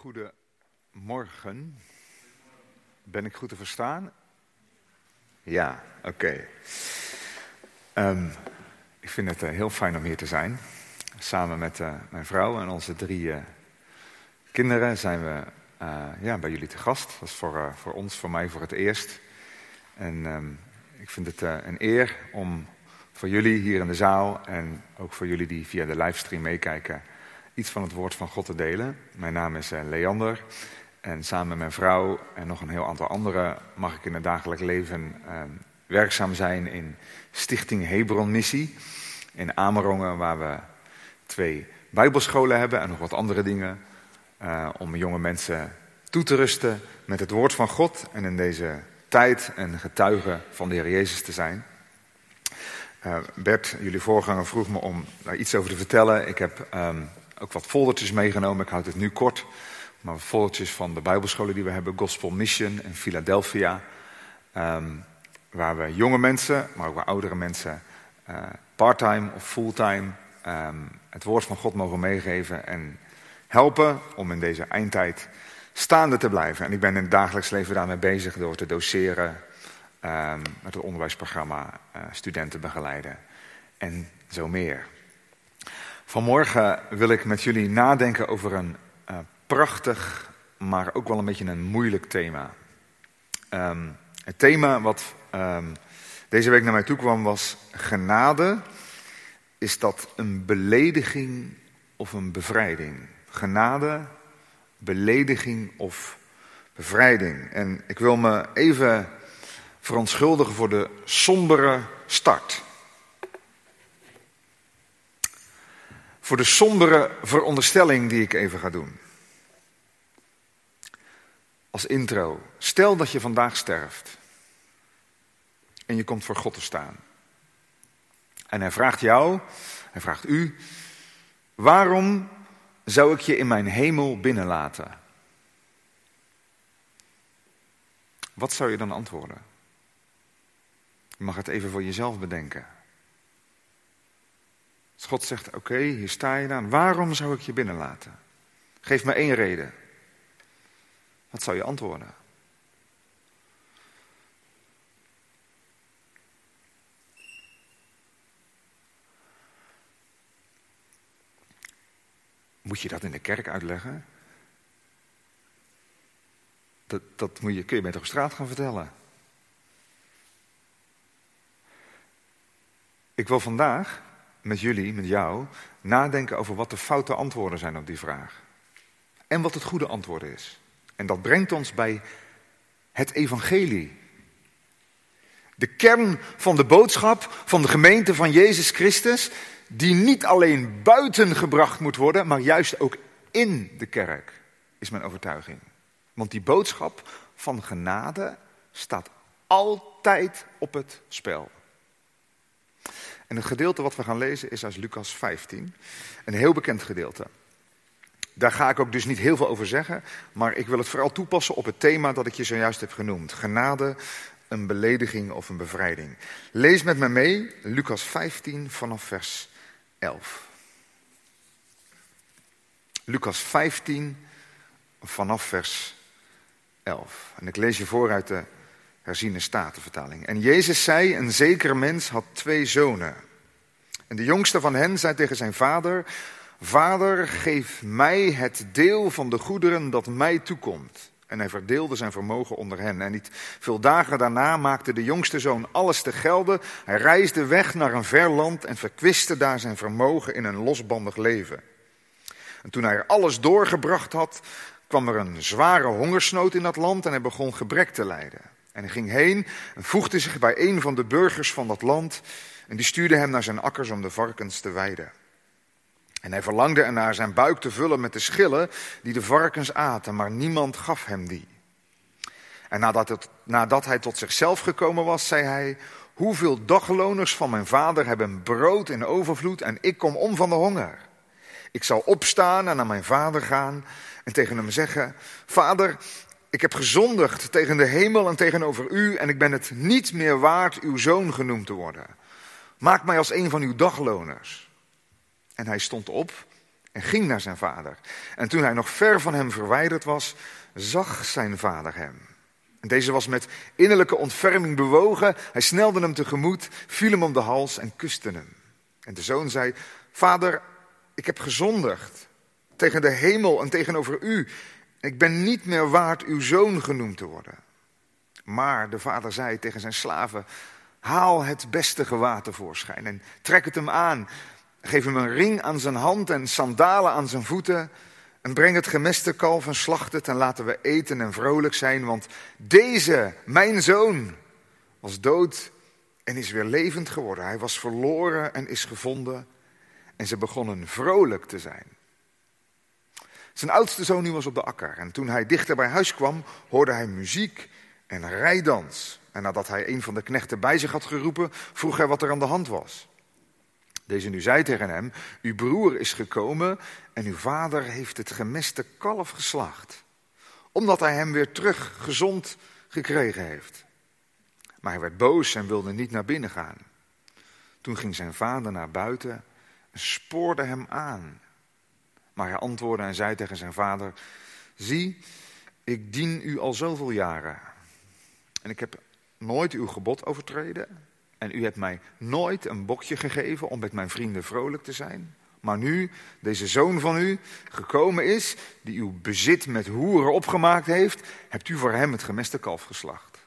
Goedemorgen. Ben ik goed te verstaan? Ja, oké. Ehm, ik vind het uh, heel fijn om hier te zijn. Samen met uh, mijn vrouw en onze drie uh, kinderen zijn we ja, bij jullie te gast. Dat is voor, voor ons, voor mij voor het eerst. En um, ik vind het een eer om voor jullie hier in de zaal en ook voor jullie die via de livestream meekijken iets van het woord van God te delen. Mijn naam is uh, Leander en samen met mijn vrouw en nog een heel aantal anderen mag ik in het dagelijks leven uh, werkzaam zijn in Stichting Hebron Missie in Amerongen, waar we twee bijbelscholen hebben en nog wat andere dingen uh, om jonge mensen toe te rusten met het woord van God en in deze tijd een getuige van de Heer Jezus te zijn. Uh, Bert, jullie voorganger, vroeg me om daar iets over te vertellen. Ik heb um, ook wat foldertjes meegenomen. Ik houd het nu kort. Maar foldertjes van de bijbelscholen die we hebben. Gospel Mission in Philadelphia. Um, waar we jonge mensen, maar ook waar oudere mensen... Uh, parttime of fulltime um, het woord van God mogen meegeven. En helpen om in deze eindtijd staande te blijven. En ik ben in het dagelijks leven daarmee bezig door te doseren... Um, met het onderwijsprogramma uh, studenten begeleiden. En zo meer. Vanmorgen wil ik met jullie nadenken over een uh, prachtig, maar ook wel een beetje een moeilijk thema. Um, het thema wat um, deze week naar mij toe kwam was genade. Is dat een belediging of een bevrijding? Genade, belediging of bevrijding? En ik wil me even verontschuldigen voor de sombere start. Voor de sombere veronderstelling die ik even ga doen. Als intro. Stel dat je vandaag sterft. En je komt voor God te staan. En hij vraagt jou, hij vraagt u, waarom zou ik je in mijn hemel binnenlaten? Wat zou je dan antwoorden? Je mag het even voor jezelf bedenken. Als God zegt, oké, hier sta je dan. Waarom zou ik je binnenlaten? Geef me één reden. Wat zou je antwoorden? Moet je dat in de kerk uitleggen? Dat, dat moet je, kun je beter op straat gaan vertellen. Ik wil vandaag met jullie, met jou, nadenken over wat de foute antwoorden zijn op die vraag. En wat het goede antwoord is. En dat brengt ons bij het evangelie. De kern van de boodschap van de gemeente van Jezus Christus, die niet alleen buiten gebracht moet worden, maar juist ook in de kerk, is mijn overtuiging. Want die boodschap van genade staat altijd op het spel. En het gedeelte wat we gaan lezen is uit Lucas 15. Een heel bekend gedeelte. Daar ga ik ook dus niet heel veel over zeggen, maar ik wil het vooral toepassen op het thema dat ik je zojuist heb genoemd. Genade, een belediging of een bevrijding. Lees met me mee, Lucas 15 vanaf vers 11. Lucas 15 vanaf vers 11. En ik lees je voor uit de herziene statenvertaling. En Jezus zei, een zekere mens had twee zonen. En de jongste van hen zei tegen zijn vader, Vader, geef mij het deel van de goederen dat mij toekomt. En hij verdeelde zijn vermogen onder hen. En niet veel dagen daarna maakte de jongste zoon alles te gelden. Hij reisde weg naar een ver land en verkwiste daar zijn vermogen in een losbandig leven. En toen hij er alles doorgebracht had, kwam er een zware hongersnood in dat land en hij begon gebrek te lijden. En hij ging heen en voegde zich bij een van de burgers van dat land. En die stuurde hem naar zijn akkers om de varkens te weiden. En hij verlangde ernaar zijn buik te vullen met de schillen die de varkens aten, maar niemand gaf hem die. En nadat, het, nadat hij tot zichzelf gekomen was, zei hij: Hoeveel dagloners van mijn vader hebben brood in overvloed en ik kom om van de honger? Ik zal opstaan en naar mijn vader gaan en tegen hem zeggen: Vader, ik heb gezondigd tegen de hemel en tegenover u en ik ben het niet meer waard uw zoon genoemd te worden. Maak mij als een van uw dagloners. En hij stond op, en ging naar zijn vader. En toen hij nog ver van hem verwijderd was, zag zijn vader hem. En deze was met innerlijke ontferming bewogen. Hij snelde hem tegemoet, viel hem om de hals en kuste hem. En de zoon zei: Vader, ik heb gezondigd tegen de hemel en tegenover u. Ik ben niet meer waard uw zoon genoemd te worden. Maar de vader zei tegen zijn slaven: Haal het beste gewaad tevoorschijn en trek het hem aan. Geef hem een ring aan zijn hand en sandalen aan zijn voeten. En breng het gemeste kalf en slacht het en laten we eten en vrolijk zijn. Want deze, mijn zoon, was dood en is weer levend geworden. Hij was verloren en is gevonden. En ze begonnen vrolijk te zijn. Zijn oudste zoon was op de akker. En toen hij dichter bij huis kwam, hoorde hij muziek en rijdans. En nadat hij een van de knechten bij zich had geroepen, vroeg hij wat er aan de hand was. Deze nu zei tegen hem: Uw broer is gekomen en uw vader heeft het gemeste kalf geslacht, omdat hij hem weer terug gezond gekregen heeft. Maar hij werd boos en wilde niet naar binnen gaan. Toen ging zijn vader naar buiten en spoorde hem aan. Maar hij antwoordde en zei tegen zijn vader: Zie, ik dien u al zoveel jaren. En ik heb nooit uw gebod overtreden. En u hebt mij nooit een bokje gegeven om met mijn vrienden vrolijk te zijn. Maar nu deze zoon van u gekomen is, die uw bezit met hoeren opgemaakt heeft, hebt u voor hem het gemeste kalf geslacht.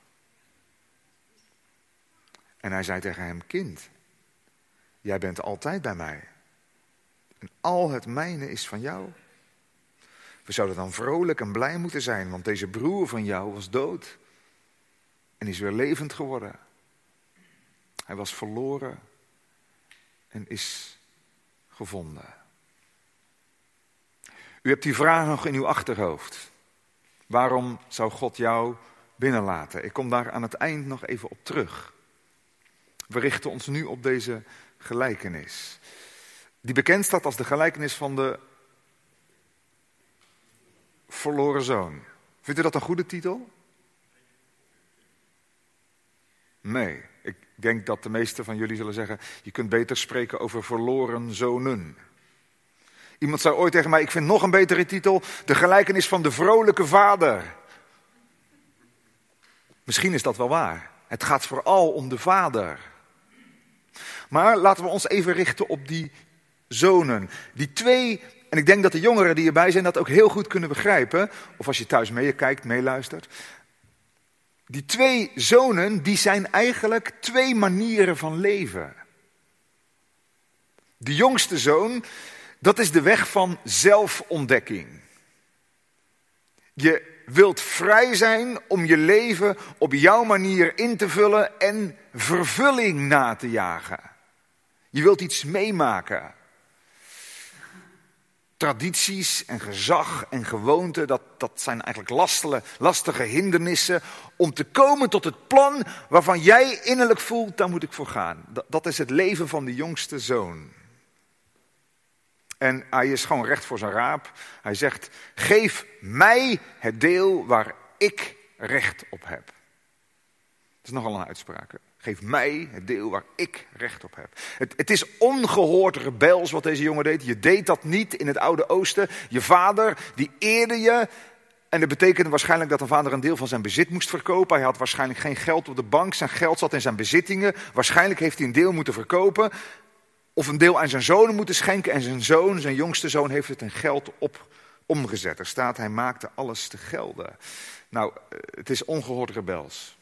En hij zei tegen hem, kind, jij bent altijd bij mij. En al het mijne is van jou. We zouden dan vrolijk en blij moeten zijn, want deze broer van jou was dood en is weer levend geworden. Hij was verloren en is gevonden. U hebt die vraag nog in uw achterhoofd. Waarom zou God jou binnenlaten? Ik kom daar aan het eind nog even op terug. We richten ons nu op deze gelijkenis. Die bekend staat als de gelijkenis van de verloren zoon. Vindt u dat een goede titel? Nee, ik denk dat de meesten van jullie zullen zeggen: je kunt beter spreken over verloren zonen. Iemand zei ooit tegen mij: Ik vind nog een betere titel: De gelijkenis van de vrolijke vader. Misschien is dat wel waar. Het gaat vooral om de vader. Maar laten we ons even richten op die zonen. Die twee, en ik denk dat de jongeren die erbij zijn dat ook heel goed kunnen begrijpen. Of als je thuis meekijkt, meeluistert. Die twee zonen, die zijn eigenlijk twee manieren van leven. De jongste zoon, dat is de weg van zelfontdekking. Je wilt vrij zijn om je leven op jouw manier in te vullen en vervulling na te jagen. Je wilt iets meemaken tradities en gezag en gewoonten, dat, dat zijn eigenlijk lastige, lastige hindernissen om te komen tot het plan waarvan jij innerlijk voelt, daar moet ik voor gaan. Dat, dat is het leven van de jongste zoon. En hij is gewoon recht voor zijn raap. Hij zegt, geef mij het deel waar ik recht op heb. Dat is nogal een uitspraak. Geef mij het deel waar ik recht op heb. Het, het, is ongehoord rebels wat deze jongen deed. Je deed dat niet in het Oude Oosten. Je vader, die eerde je. En dat betekende waarschijnlijk dat een vader een deel van zijn bezit moest verkopen. Hij had waarschijnlijk geen geld op de bank. Zijn geld zat in zijn bezittingen. Waarschijnlijk heeft hij een deel moeten verkopen. Of een deel aan zijn zonen moeten schenken. En zijn zoon, zijn jongste zoon, heeft het in geld op omgezet. Er staat, hij maakte alles te gelden. Nou, eh, het is ongehoord rebels.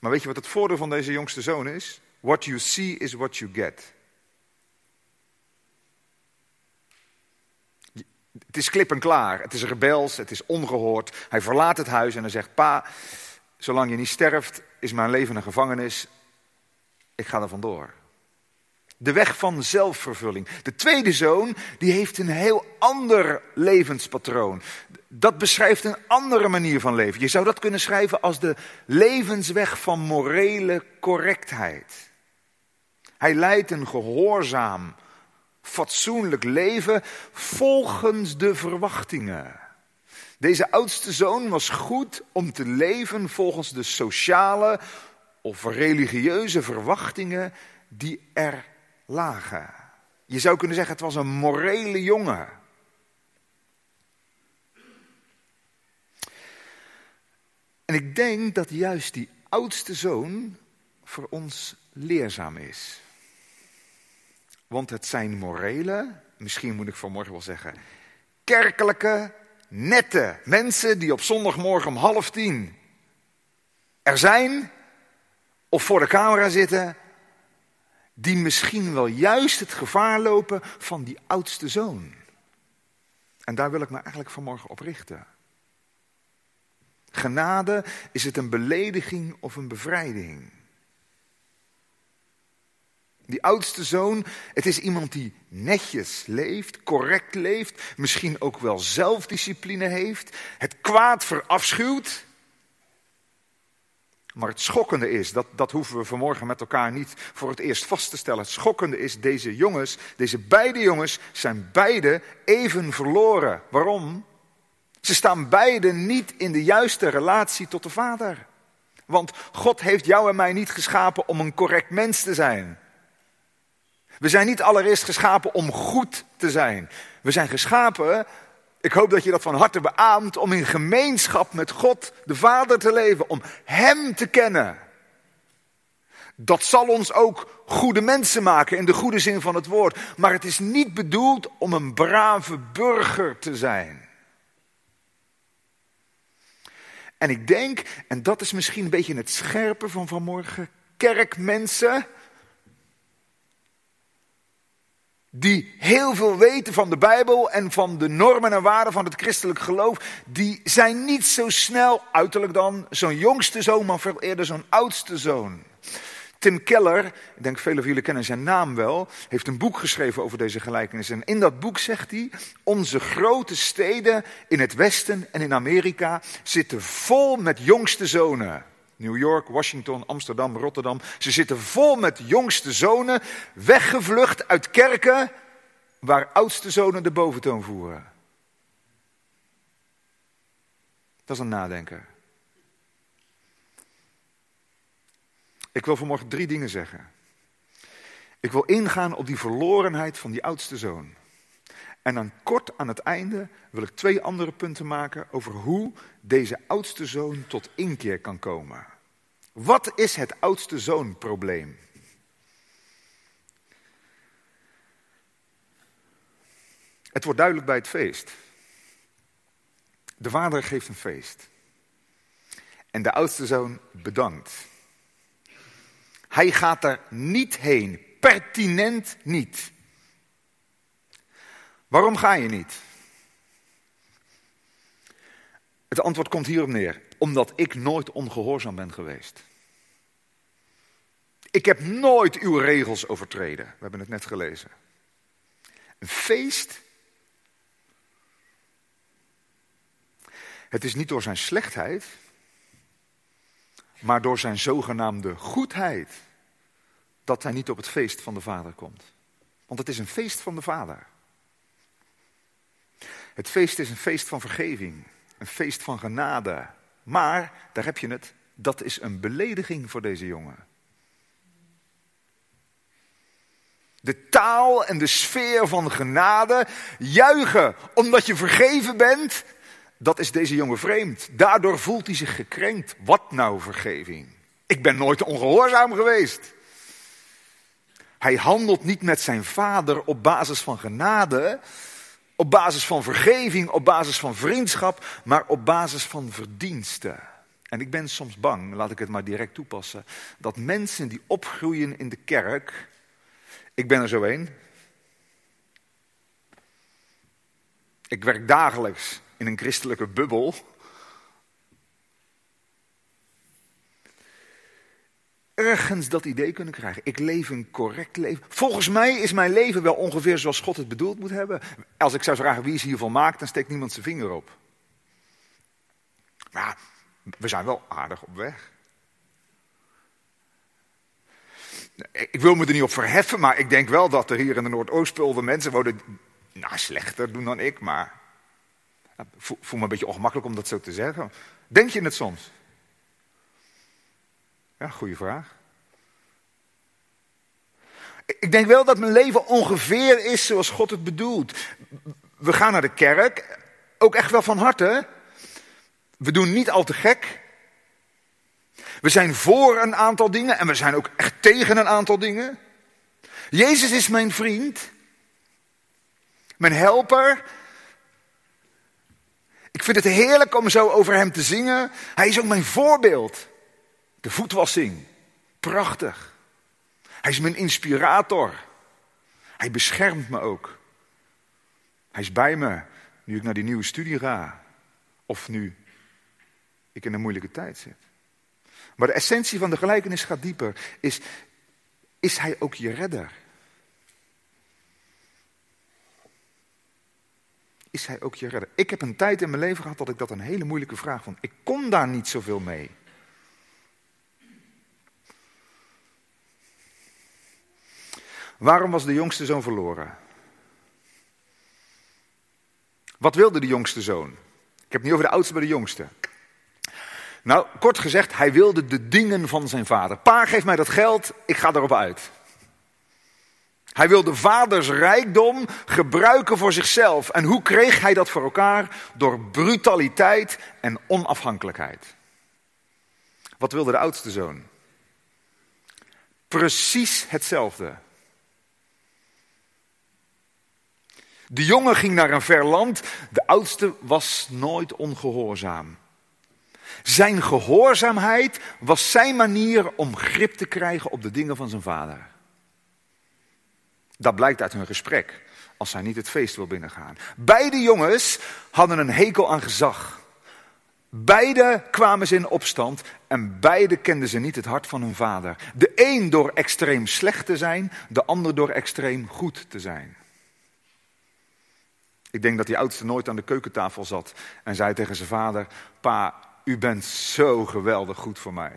Maar weet je wat het voordeel van deze jongste zoon is? What you see is what you get. Het is klip en klaar. Het is rebels, het is ongehoord. Hij verlaat het huis en hij zegt: Pa, zolang je niet sterft, is mijn leven een gevangenis. Ik ga er vandoor. De weg van zelfvervulling. De tweede zoon, die heeft een heel ander levenspatroon. Dat beschrijft een andere manier van leven. Je zou dat kunnen schrijven als de levensweg van morele correctheid. Hij leidt een gehoorzaam, fatsoenlijk leven volgens de verwachtingen. Deze oudste zoon was goed om te leven volgens de sociale of religieuze verwachtingen die er lagen. Je zou kunnen zeggen, het was een morele jongen. En ik denk dat juist die oudste zoon voor ons leerzaam is. Want het zijn morele, misschien moet ik vanmorgen wel zeggen, kerkelijke, nette mensen die op zondagmorgen om half tien er zijn of voor de camera zitten, die misschien wel juist het gevaar lopen van die oudste zoon. En daar wil ik me eigenlijk vanmorgen op richten. Genade, is het een belediging of een bevrijding? Die oudste zoon, het is iemand die netjes leeft, correct leeft, misschien ook wel zelfdiscipline heeft, het kwaad verafschuwt. Maar het schokkende is, dat, dat hoeven we vanmorgen met elkaar niet voor het eerst vast te stellen. Het schokkende is, deze jongens, deze beide jongens, zijn beide even verloren. Waarom? Ze staan beide niet in de juiste relatie tot de Vader. Want God heeft jou en mij niet geschapen om een correct mens te zijn. We zijn niet allereerst geschapen om goed te zijn. We zijn geschapen, ik hoop dat je dat van harte beaamt, om in gemeenschap met God, de Vader, te leven, om Hem te kennen. Dat zal ons ook goede mensen maken in de goede zin van het woord. Maar het is niet bedoeld om een brave burger te zijn. En ik denk, en dat is misschien een beetje het scherpe van vanmorgen, kerkmensen die heel veel weten van de Bijbel en van de normen en waarden van het christelijk geloof, die zijn niet zo snel, uiterlijk dan, zo'n jongste zoon, maar veel eerder zo'n oudste zoon. Tim Keller, ik denk velen van jullie kennen zijn naam wel, heeft een boek geschreven over deze gelijkenis. En in dat boek zegt hij, onze grote steden in het Westen en in Amerika zitten vol met jongste zonen. New York, Washington, Amsterdam, Rotterdam. Ze zitten vol met jongste zonen, weggevlucht uit kerken waar oudste zonen de boventoon voeren. Dat is een nadenker. Ik wil vanmorgen drie dingen zeggen. Ik wil ingaan op die verlorenheid van die oudste zoon. En dan kort aan het einde wil ik twee andere punten maken over hoe deze oudste zoon tot inkeer kan komen. Wat is het oudste zoonprobleem? Het wordt duidelijk bij het feest. De vader geeft een feest. En de oudste zoon bedankt. Hij gaat er niet heen, pertinent niet. Waarom ga je niet? Het antwoord komt hierop neer. Omdat ik nooit ongehoorzaam ben geweest. Ik heb nooit uw regels overtreden. We hebben het net gelezen. Een feest. Het is niet door zijn slechtheid, maar door zijn zogenaamde goedheid dat hij niet op het feest van de Vader komt. Want het is een feest van de Vader. Het feest is een feest van vergeving, een feest van genade. Maar, daar heb je het, dat is een belediging voor deze jongen. De taal en de sfeer van genade, juichen omdat je vergeven bent, dat is deze jongen vreemd. Daardoor voelt hij zich gekrenkt. Wat nou vergeving? Ik ben nooit ongehoorzaam geweest. Hij handelt niet met zijn vader op basis van genade, op basis van vergeving, op basis van vriendschap, maar op basis van verdiensten. En ik ben soms bang, laat ik het maar direct toepassen, dat mensen die opgroeien in de kerk, ik ben er zo een. Ik werk dagelijks in een christelijke bubbel. Ergens dat idee kunnen krijgen. Ik leef een correct leven. Volgens mij is mijn leven wel ongeveer zoals God het bedoeld moet hebben. Als ik zou vragen wie is hier volmaakt, dan steekt niemand zijn vinger op. Maar we zijn wel aardig op weg. Ik wil me er niet op verheffen, maar ik denk wel dat er hier in de Noordoostpulver mensen wonen. Nou, slechter doen dan ik, maar. Voel, voel me een beetje ongemakkelijk om dat zo te zeggen. Denk je het soms? Ja, goede vraag. Ik denk wel dat mijn leven ongeveer is zoals God het bedoelt. We gaan naar de kerk, ook echt wel van harte. We doen niet al te gek. We zijn voor een aantal dingen en we zijn ook echt tegen een aantal dingen. Jezus is mijn vriend, mijn helper. Ik vind het heerlijk om zo over hem te zingen. Hij is ook mijn voorbeeld. De voetwassing, prachtig. Hij is mijn inspirator. Hij beschermt me ook. Hij is bij me nu ik naar die nieuwe studie ga. Of nu ik in een moeilijke tijd zit. Maar de essentie van de gelijkenis gaat dieper. Is, is hij ook je redder? Is hij ook je redder? Ik heb een tijd in mijn leven gehad dat ik dat een hele moeilijke vraag vond. Ik kon daar niet zoveel mee. Waarom was de jongste zoon verloren? Wat wilde de jongste zoon? Ik heb het niet over de oudste, maar de jongste. Nou, kort gezegd, hij wilde de dingen van zijn vader. Pa, geef mij dat geld, ik ga erop uit. Hij wilde vaders rijkdom gebruiken voor zichzelf. En hoe kreeg hij dat voor elkaar? Door brutaliteit en onafhankelijkheid. Wat wilde de oudste zoon? Precies hetzelfde. De jongen ging naar een ver land, de oudste was nooit ongehoorzaam. Zijn gehoorzaamheid was zijn manier om grip te krijgen op de dingen van zijn vader. Dat blijkt uit hun gesprek, als hij niet het feest wil binnengaan. Beide jongens hadden een hekel aan gezag. Beide kwamen ze in opstand en beide kenden ze niet het hart van hun vader. De een door extreem slecht te zijn, de ander door extreem goed te zijn. Ik denk dat die oudste nooit aan de keukentafel zat en zei tegen zijn vader: Pa, u bent zo geweldig goed voor mij.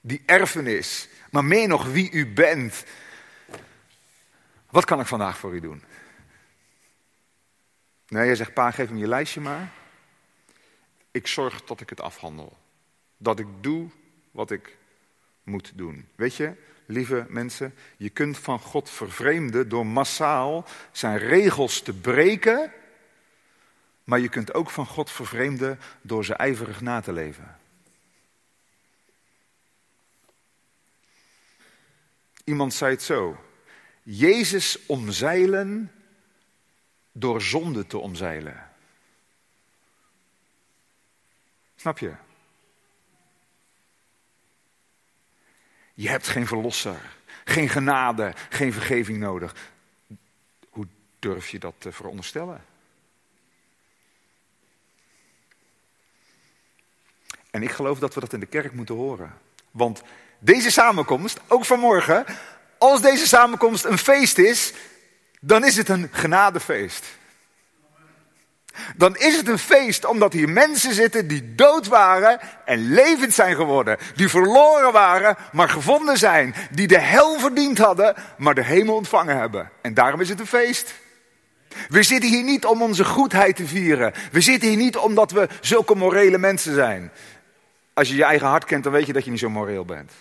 Die erfenis, maar meer nog wie u bent. Wat kan ik vandaag voor u doen? Nee, jij zegt, pa, geef me je lijstje maar. Ik zorg dat ik het afhandel. Dat ik doe wat ik moet doen. Weet je, lieve mensen, je kunt van God vervreemden door massaal zijn regels te breken, maar je kunt ook van God vervreemden door ze ijverig na te leven. Iemand zei het zo: Jezus omzeilen door zonde te omzeilen. Snap je? Je hebt geen verlosser, geen genade, geen vergeving nodig. Hoe durf je dat te veronderstellen? En ik geloof dat we dat in de kerk moeten horen. Want deze samenkomst, ook vanmorgen, als deze samenkomst een feest is, dan is het een genadefeest dan is het een feest omdat hier mensen zitten die dood waren en levend zijn geworden. Die verloren waren, maar gevonden zijn. Die de hel verdiend hadden, maar de hemel ontvangen hebben. En daarom is het een feest. We zitten hier niet om onze goedheid te vieren. We zitten hier niet omdat we zulke morele mensen zijn. Als je je eigen hart kent, dan weet je dat je niet zo moreel bent.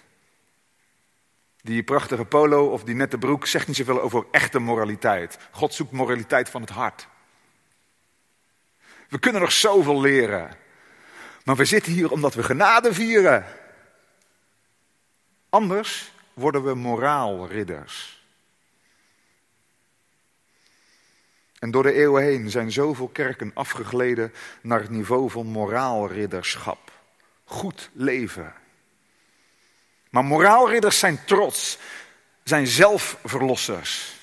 Die prachtige polo of die nette broek zegt niet zoveel over echte moraliteit. God zoekt moraliteit van het hart. We kunnen nog zoveel leren. Maar we zitten hier omdat we genade vieren. Anders worden we moraalridders. En door de eeuwen heen zijn zoveel kerken afgegleden naar het niveau van moraalridderschap. Goed leven. Maar moraalridders zijn trots, zijn zelfverlossers.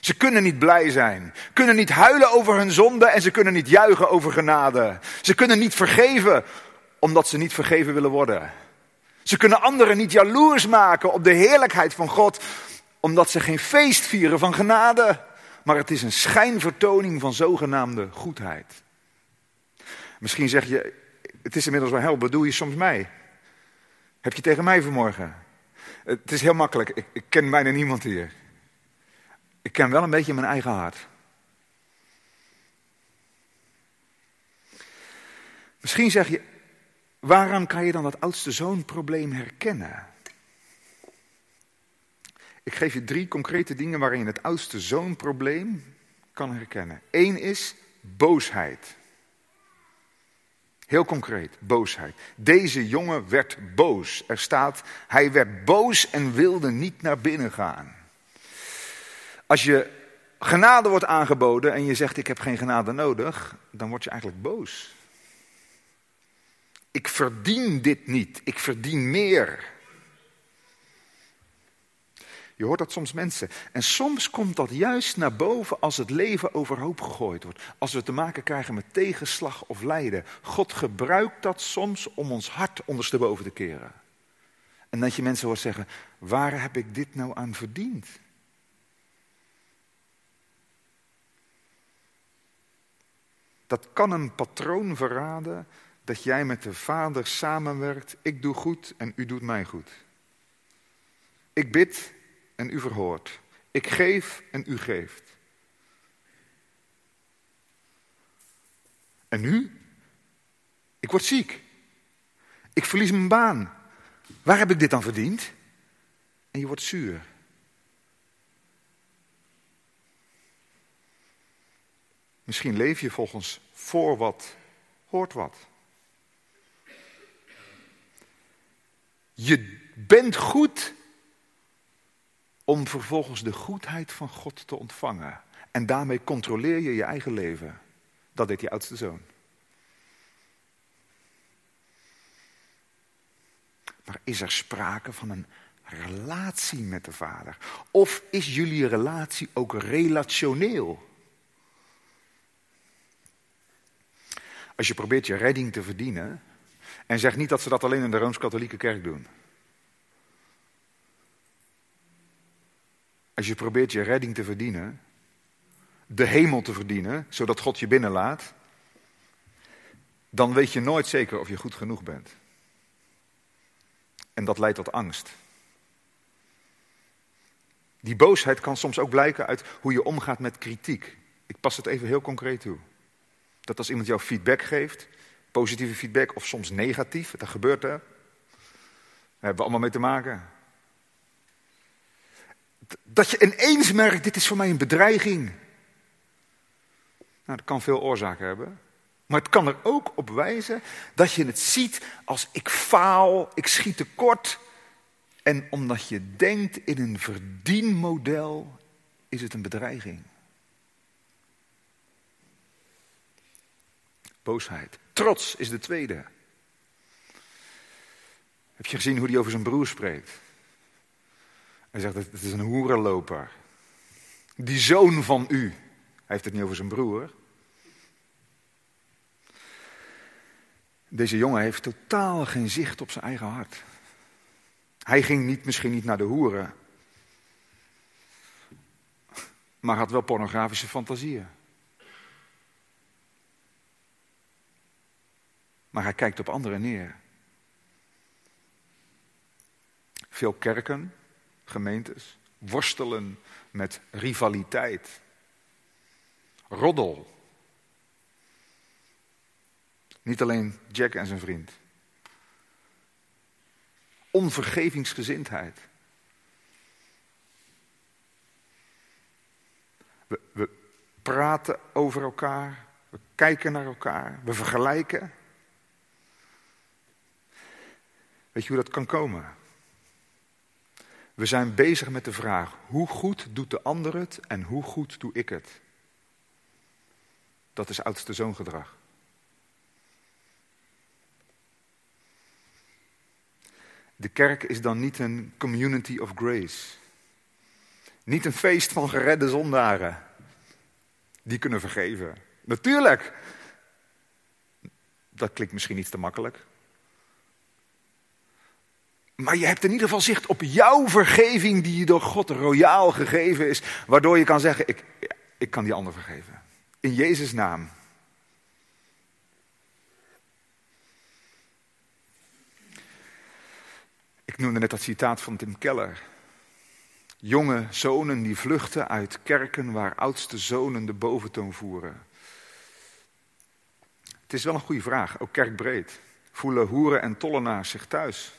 Ze kunnen niet blij zijn, kunnen niet huilen over hun zonde en ze kunnen niet juichen over genade. Ze kunnen niet vergeven omdat ze niet vergeven willen worden. Ze kunnen anderen niet jaloers maken op de heerlijkheid van God omdat ze geen feest vieren van genade. Maar het is een schijnvertoning van zogenaamde goedheid. Misschien zeg je, het is inmiddels wel hel, bedoel je soms mij? Heb je tegen mij vanmorgen? Het is heel makkelijk, ik, ik ken bijna niemand hier. Ik ken wel een beetje mijn eigen hart. Misschien zeg je, waaraan kan je dan dat oudste zoonprobleem herkennen? Ik geef je drie concrete dingen waarin je het oudste zoonprobleem kan herkennen. Eén is boosheid. Heel concreet, boosheid. Deze jongen werd boos. Er staat, hij werd boos en wilde niet naar binnen gaan. Als je genade wordt aangeboden en je zegt ik heb geen genade nodig, dan word je eigenlijk boos. Ik verdien dit niet, ik verdien meer. Je hoort dat soms mensen. En soms komt dat juist naar boven als het leven overhoop gegooid wordt. Als we te maken krijgen met tegenslag of lijden. God gebruikt dat soms om ons hart ondersteboven te keren. En dat je mensen hoort zeggen, waar heb ik dit nou aan verdiend? Dat kan een patroon verraden dat jij met de Vader samenwerkt. Ik doe goed en u doet mij goed. Ik bid en u verhoort. Ik geef en u geeft. En nu? Ik word ziek. Ik verlies mijn baan. Waar heb ik dit dan verdiend? En je wordt zuur. Misschien leef je volgens voor wat, hoort wat. Je bent goed om vervolgens de goedheid van God te ontvangen. En daarmee controleer je je eigen leven. Dat deed je oudste zoon. Maar is er sprake van een relatie met de Vader? Of is jullie relatie ook relationeel? Als je probeert je redding te verdienen, en zeg niet dat ze dat alleen in de Rooms-Katholieke Kerk doen. Als je probeert je redding te verdienen, de hemel te verdienen, zodat God je binnenlaat, dan weet je nooit zeker of je goed genoeg bent. En dat leidt tot angst. Die boosheid kan soms ook blijken uit hoe je omgaat met kritiek. Ik pas het even heel concreet toe. Dat als iemand jou feedback geeft, positieve feedback of soms negatief, dat gebeurt er. Daar hebben we allemaal mee te maken. Dat je ineens merkt, dit is voor mij een bedreiging. Nou, dat kan veel oorzaken hebben. Maar het kan er ook op wijzen dat je het ziet als ik faal, ik schiet tekort. En omdat je denkt in een verdienmodel, is het een bedreiging. Trots is de tweede. Heb je gezien hoe hij over zijn broer spreekt? Hij zegt, het is een hoerenloper. Die zoon van u. Hij heeft het niet over zijn broer. Deze jongen heeft totaal geen zicht op zijn eigen hart. Hij ging niet, misschien niet naar de hoeren. Maar had wel pornografische fantasieën. Maar hij kijkt op anderen neer. Veel kerken gemeentes worstelen met rivaliteit, roddel. Niet alleen Jack en zijn vriend. Onvergevingsgezindheid. We, we praten over elkaar, we kijken naar elkaar, we vergelijken. Weet je hoe dat kan komen? We zijn bezig met de vraag, hoe goed doet de ander het en hoe goed doe ik het? Dat is oudste zoongedrag. De kerk is dan niet een community of grace. Niet een feest van geredde zondaren. Die kunnen vergeven. Natuurlijk. Dat klinkt misschien iets te makkelijk. Maar je hebt in ieder geval zicht op jouw vergeving die je door God royaal gegeven is. Waardoor je kan zeggen, ik, ik kan die ander vergeven. In Jezus' naam. Ik noemde net dat citaat van Tim Keller. Jonge zonen die vluchten uit kerken waar oudste zonen de boventoon voeren. Het is wel een goede vraag, ook kerkbreed. Voelen hoeren en tollenaars zich thuis?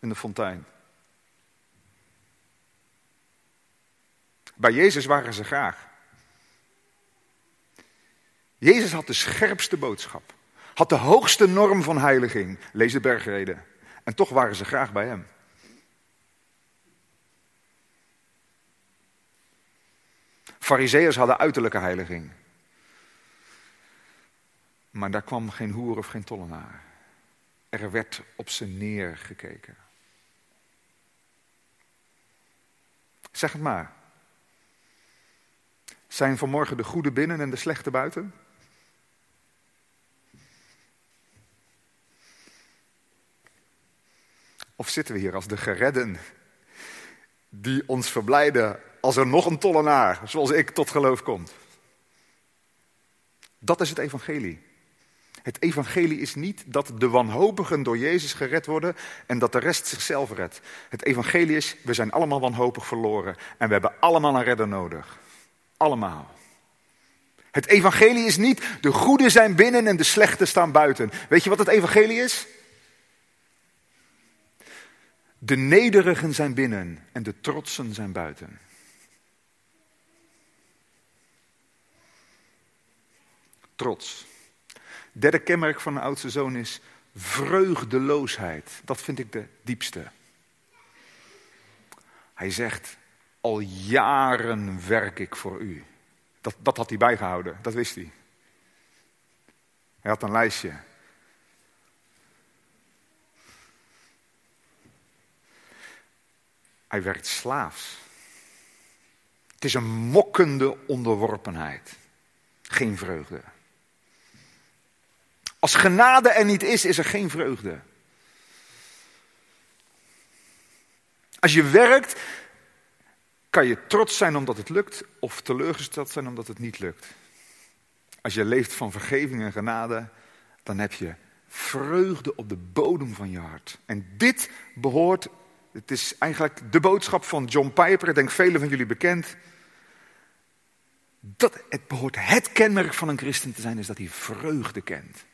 In de fontein. Bij Jezus waren ze graag. Jezus had de scherpste boodschap, had de hoogste norm van heiliging, lees de bergreden. En toch waren ze graag bij hem. Fariseërs hadden uiterlijke heiliging. Maar daar kwam geen hoer of geen tollenaar. Er werd op ze neergekeken. Zeg het maar. Zijn vanmorgen de goede binnen en de slechte buiten? Of zitten we hier als de geredden die ons verblijden als er nog een tollenaar, zoals ik, tot geloof komt? Dat is het evangelie. Het evangelie is niet dat de wanhopigen door Jezus gered worden en dat de rest zichzelf redt. Het evangelie is, we zijn allemaal wanhopig verloren en we hebben allemaal een redder nodig. Allemaal. Het evangelie is niet, de goede zijn binnen en de slechte staan buiten. Weet je wat het evangelie is? De nederigen zijn binnen en de trotsen zijn buiten. Trots. Derde kenmerk van een oudste zoon is vreugdeloosheid. Dat vind ik de diepste. Hij zegt, al jaren werk ik voor u. Dat, dat had hij bijgehouden, dat wist hij. Hij had een lijstje. Hij werkt slaafs. Het is een mokkende onderworpenheid. Geen vreugde. Als genade er niet is, is er geen vreugde. Als je werkt, kan je trots zijn omdat het lukt of teleurgesteld zijn omdat het niet lukt. Als je leeft van vergeving en genade, dan heb je vreugde op de bodem van je hart. En dit behoort, het is eigenlijk de boodschap van John Piper, ik denk velen van jullie bekend. Dat het behoort het kenmerk van een christen te zijn, is dat hij vreugde kent.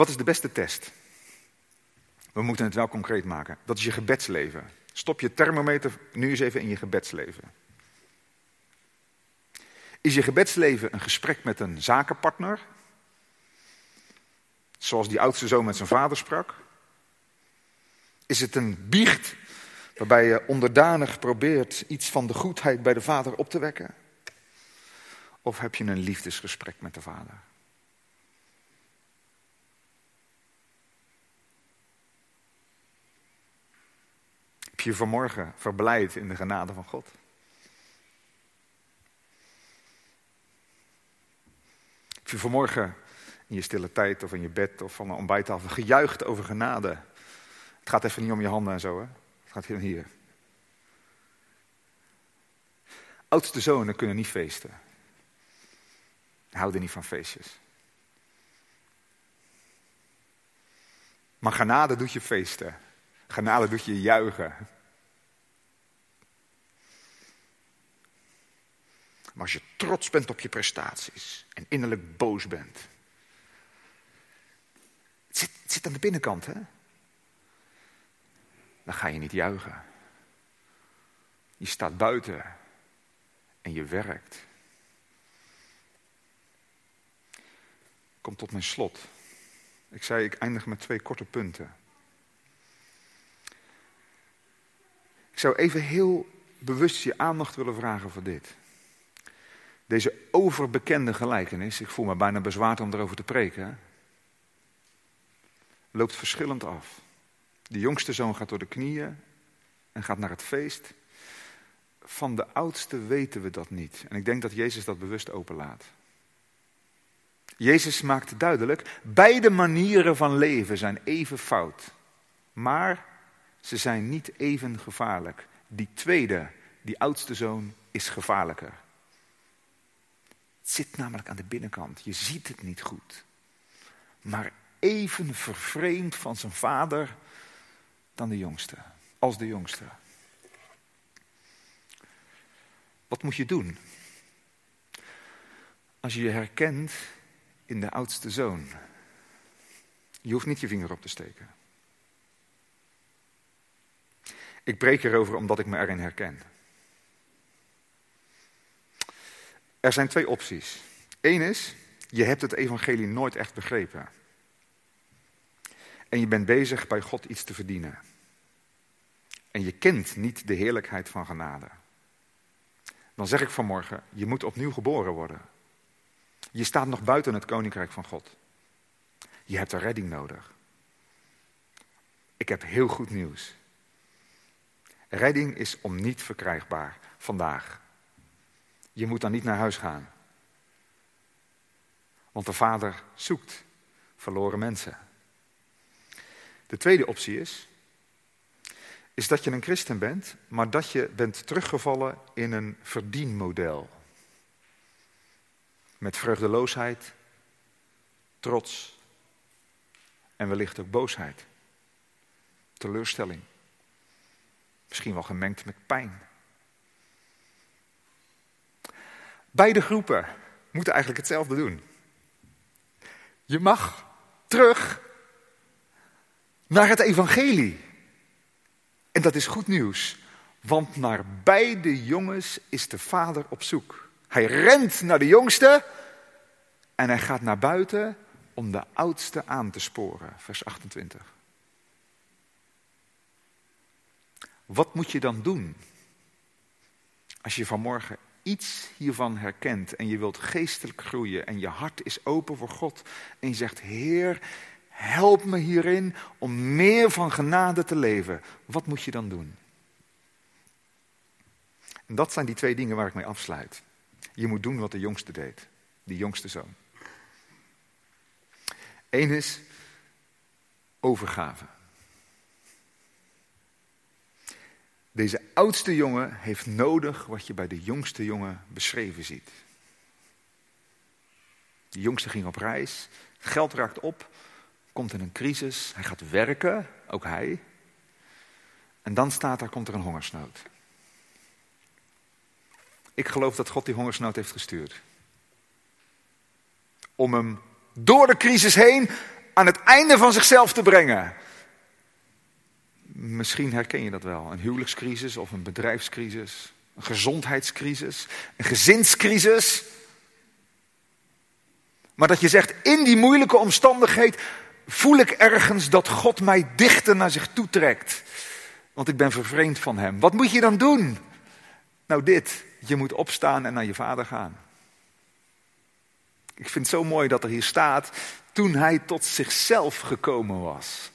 Wat is de beste test? We moeten het wel concreet maken. Dat is je gebedsleven. Stop je thermometer nu eens even in je gebedsleven. Is je gebedsleven een gesprek met een zakenpartner? Zoals die oudste zoon met zijn vader sprak? Is het een biecht waarbij je onderdanig probeert iets van de goedheid bij de vader op te wekken? Of heb je een liefdesgesprek met de vader? Heb je vanmorgen verblijd in de genade van God? Heb je vanmorgen in je stille tijd of in je bed of van een ontbijttafel gejuicht over genade? Het gaat even niet om je handen en zo, hè? Het gaat hier. Oudste zonen kunnen niet feesten. Houden niet van feestjes. Maar genade doet je feesten. Genade doet je juichen. Maar als je trots bent op je prestaties en innerlijk boos bent. Het zit, het zit aan de binnenkant, hè? Dan ga je niet juichen. Je staat buiten en je werkt. Kom tot mijn slot. Ik zei, ik eindig met twee korte punten. Zou even heel bewust je aandacht willen vragen voor dit. Deze overbekende gelijkenis, ik voel me bijna bezwaard om erover te preken, loopt verschillend af. De jongste zoon gaat door de knieën en gaat naar het feest. Van de oudste weten we dat niet. En ik denk dat Jezus dat bewust openlaat. Jezus maakt duidelijk, beide manieren van leven zijn even fout. Maar ze zijn niet even gevaarlijk. Die tweede, die oudste zoon, is gevaarlijker. Het zit namelijk aan de binnenkant. Je ziet het niet goed. Maar even vervreemd van zijn vader dan de jongste. Als de jongste. Wat moet je doen? Als je je herkent in de oudste zoon. Je hoeft niet je vinger op te steken. Ik preek erover omdat ik me erin herken. Er zijn twee opties. Eén is, je hebt het evangelie nooit echt begrepen. En je bent bezig bij God iets te verdienen. En je kent niet de heerlijkheid van genade. Dan zeg ik vanmorgen, je moet opnieuw geboren worden. Je staat nog buiten het koninkrijk van God. Je hebt een redding nodig. Ik heb heel goed nieuws. Redding is om niet verkrijgbaar vandaag. Je moet dan niet naar huis gaan. Want de Vader zoekt verloren mensen. De tweede optie is, is dat je een christen bent, maar dat je bent teruggevallen in een verdienmodel. Met vreugdeloosheid, trots en wellicht ook boosheid, teleurstelling. Misschien wel gemengd met pijn. Beide groepen moeten eigenlijk hetzelfde doen. Je mag terug naar het evangelie. En dat is goed nieuws, want naar beide jongens is de vader op zoek. Hij rent naar de jongste en hij gaat naar buiten om de oudste aan te sporen. Vers 28. Wat moet je dan doen? Als je vanmorgen iets hiervan herkent en je wilt geestelijk groeien en je hart is open voor God en je zegt, Heer, help me hierin om meer van genade te leven. Wat moet je dan doen? En dat zijn die twee dingen waar ik mee afsluit. Je moet doen wat de jongste deed, die jongste zoon. Eén is overgave. Deze oudste jongen heeft nodig wat je bij de jongste jongen beschreven ziet. De jongste ging op reis, geld raakt op, komt in een crisis, hij gaat werken, ook hij. En dan staat daar, komt er een hongersnood. Ik geloof dat God die hongersnood heeft gestuurd. Om hem door de crisis heen aan het einde van zichzelf te brengen. Misschien herken je dat wel. Een huwelijkscrisis of een bedrijfscrisis. Een gezondheidscrisis. Een gezinscrisis. Maar dat je zegt, in die moeilijke omstandigheid voel ik ergens dat God mij dichter naar zich toe trekt. Want ik ben vervreemd van Hem. Wat moet je dan doen? Nou dit, je moet opstaan en naar je vader gaan. Ik vind het zo mooi dat er hier staat, toen hij tot zichzelf gekomen was.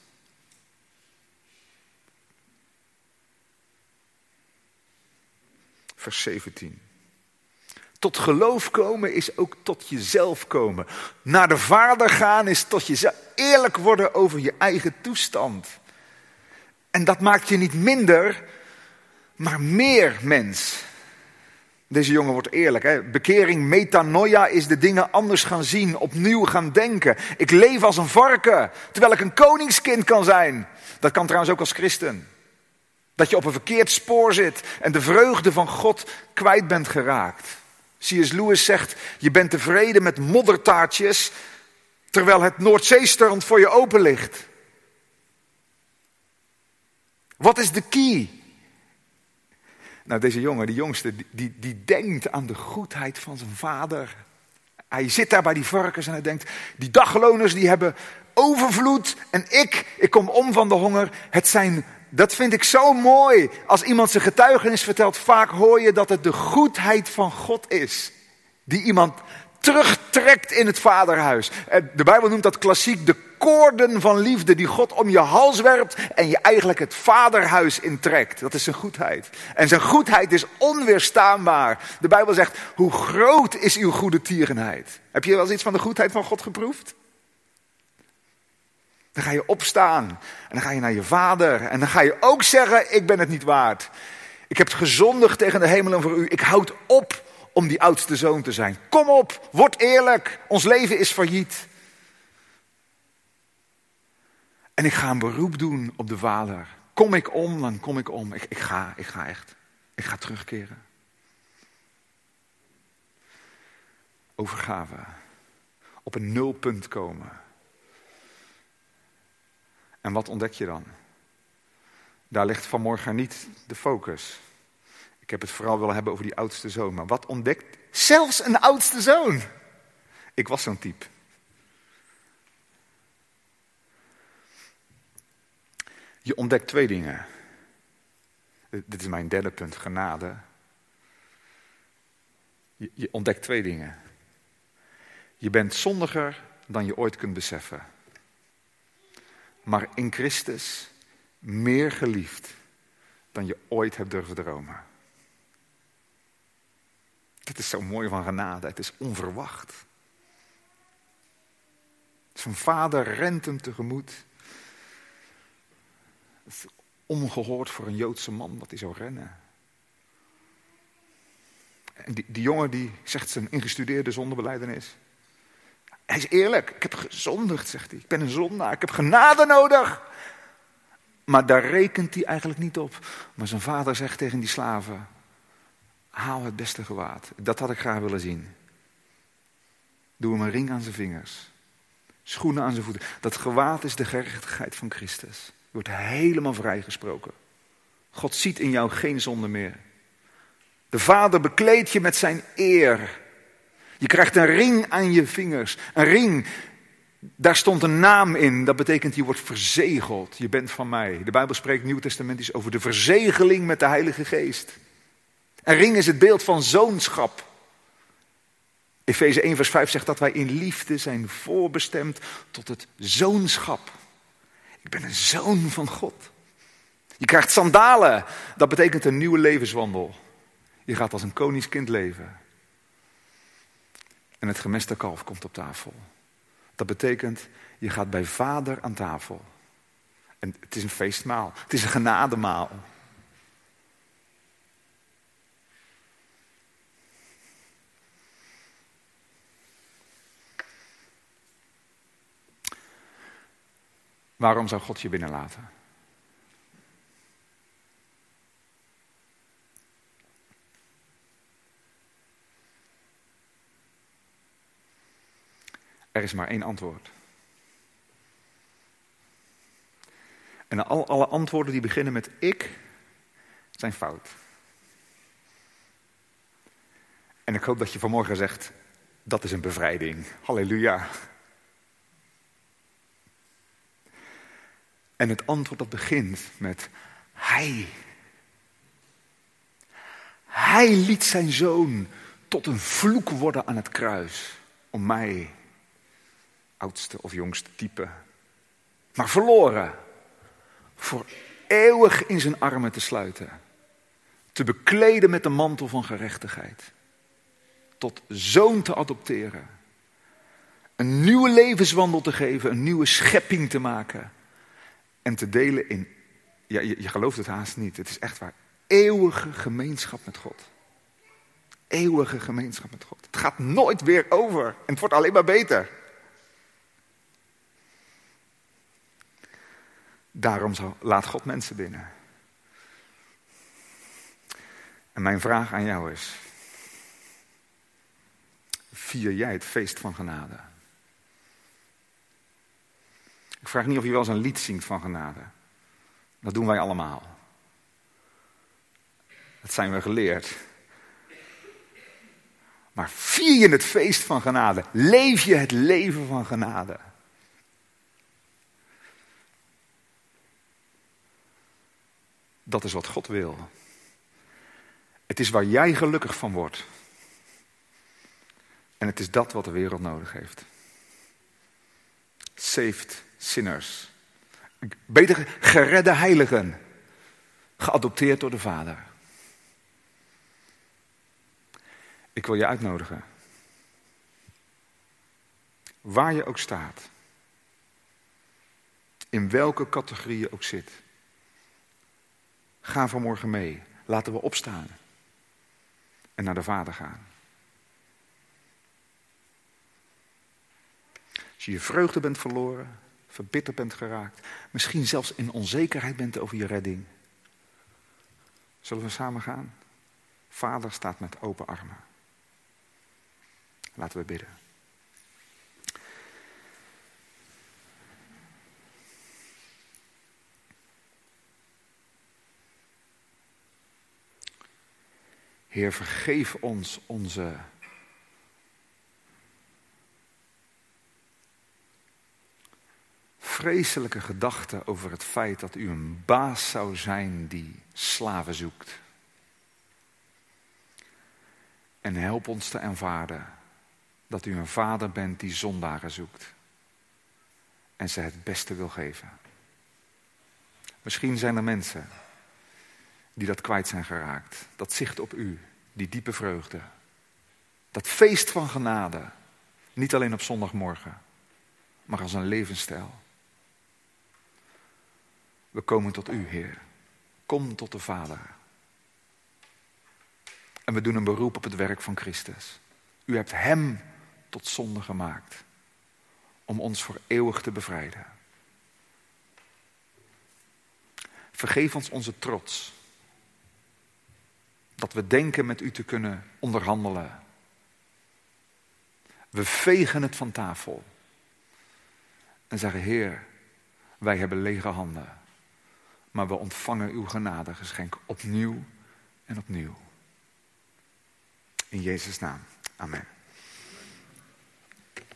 Vers 17. Tot geloof komen is ook tot jezelf komen. Naar de Vader gaan is tot jezelf eerlijk worden over je eigen toestand. En dat maakt je niet minder, maar meer mens. Deze jongen wordt eerlijk. Hè? Bekering, metanoia is de dingen anders gaan zien, opnieuw gaan denken. Ik leef als een varken, terwijl ik een koningskind kan zijn. Dat kan trouwens ook als christen. Dat je op een verkeerd spoor zit en de vreugde van God kwijt bent geraakt. C.S. Lewis zegt, je bent tevreden met moddertaartjes, terwijl het Noordzeestrand voor je open ligt. Wat is de key? Nou, deze jongen, die jongste, die, die denkt aan de goedheid van zijn vader. Hij zit daar bij die varkens en hij denkt, die dagloners die hebben overvloed en ik, ik kom om van de honger. Het zijn, dat vind ik zo mooi. Als iemand zijn getuigenis vertelt, vaak hoor je dat het de goedheid van God is. Die iemand terugtrekt in het vaderhuis. De Bijbel noemt dat klassiek de koorden van liefde die God om je hals werpt en je eigenlijk het vaderhuis intrekt. Dat is zijn goedheid. En zijn goedheid is onweerstaanbaar. De Bijbel zegt, hoe groot is uw goede tierenheid? Heb je wel eens iets van de goedheid van God geproefd? Dan ga je opstaan en dan ga je naar je vader en dan ga je ook zeggen, ik ben het niet waard. Ik heb gezondigd tegen de hemel en voor u. Ik houd op om die oudste zoon te zijn. Kom op, word eerlijk. Ons leven is failliet. En ik ga een beroep doen op de vader. Kom ik om, dan kom ik om. Ik, ik ga, ik ga echt. Ik ga terugkeren. Overgave. Op een nulpunt komen. En wat ontdek je dan? Daar ligt vanmorgen niet de focus. Ik heb het vooral willen hebben over die oudste zoon. Maar wat ontdekt zelfs een oudste zoon? Ik was zo'n type. Je ontdekt twee dingen. Dit is mijn derde punt, genade. Je, ontdekt twee dingen. Je bent zondiger dan je ooit kunt beseffen. Maar in Christus meer geliefd dan je ooit hebt durven dromen. Dat is zo mooi van genade. Het is onverwacht. Zijn vader rent hem tegemoet. Het is ongehoord voor een Joodse man dat hij zou rennen. En die, die jongen die zegt zijn ingestudeerde zondebeleidenis. Hij is eerlijk. Ik heb gezondigd, zegt hij. Ik ben een zondaar. Ik heb genade nodig. Maar daar rekent hij eigenlijk niet op. Maar zijn vader zegt tegen die slaven: Haal het beste gewaad. Dat had ik graag willen zien. Doe hem een ring aan zijn vingers. Schoenen aan zijn voeten. Dat gewaad is de gerechtigheid van Christus. Je wordt helemaal vrijgesproken. God ziet in jou geen zonde meer. De Vader bekleedt je met zijn eer. Je krijgt een ring aan je vingers. Een ring, daar stond een naam in. Dat betekent je wordt verzegeld. Je bent van mij. De Bijbel spreekt Nieuw Testamentisch over de verzegeling met de Heilige Geest. Een ring is het beeld van zoonschap. Efeze 1 vers 5 zegt dat wij in liefde zijn voorbestemd tot het zoonschap. Ik ben een zoon van God. Je krijgt sandalen. Dat betekent een nieuwe levenswandel. Je gaat als een koningskind leven. En het gemeste kalf komt op tafel. Dat betekent, je gaat bij vader aan tafel. En het is een feestmaal. Het is een genademaal. Waarom zou God je binnenlaten? Er is maar één antwoord. En al, alle antwoorden die beginnen met ik zijn fout. En ik hoop dat je vanmorgen zegt, dat is een bevrijding. Halleluja. En het antwoord dat begint met Hij. Hij liet zijn zoon tot een vloek worden aan het kruis. Om mij, oudste of jongste type, maar verloren. Voor eeuwig in zijn armen te sluiten. Te bekleden met de mantel van gerechtigheid. Tot zoon te adopteren. Een nieuwe levenswandel te geven, een nieuwe schepping te maken en te delen in, ja, je, je gelooft het haast niet, het is echt waar, eeuwige gemeenschap met God. Eeuwige gemeenschap met God. Het gaat nooit weer over en het wordt alleen maar beter. Daarom laat God mensen binnen. En mijn vraag aan jou is: vier jij het feest van genade? Ik vraag niet of je wel eens een lied zingt van genade. Dat doen wij allemaal. Dat zijn we geleerd. Maar vier je het feest van genade? Leef je het leven van genade? Dat is wat God wil. Het is waar jij gelukkig van wordt. En het is dat wat de wereld nodig heeft. Saved sinners. Beter geredde heiligen. Geadopteerd door de Vader. Ik wil je uitnodigen. Waar je ook staat. In welke categorie je ook zit. Ga vanmorgen mee. Laten we opstaan. En naar de Vader gaan. Als je je vreugde bent verloren, verbitterd bent geraakt, misschien zelfs in onzekerheid bent over je redding. Zullen we samen gaan? Vader staat met open armen. Laten we bidden. Heer, vergeef ons onze vreselijke gedachten over het feit dat u een baas zou zijn die slaven zoekt. En help ons te ervaren dat u een vader bent die zondaren zoekt en ze het beste wil geven. Misschien zijn er mensen die dat kwijt zijn geraakt. Dat zicht op u, die diepe vreugde. Dat feest van genade. Niet alleen op zondagmorgen, maar als een levensstijl. We komen tot u, Heer. Kom tot de Vader. En we doen een beroep op het werk van Christus. U hebt Hem tot zonde gemaakt om ons voor eeuwig te bevrijden. Vergeef ons onze trots. Dat we denken met u te kunnen onderhandelen. We vegen het van tafel. En zeggen, Heer, wij hebben lege handen. Maar we ontvangen uw genadegeschenk opnieuw en opnieuw. In Jezus' naam. Amen.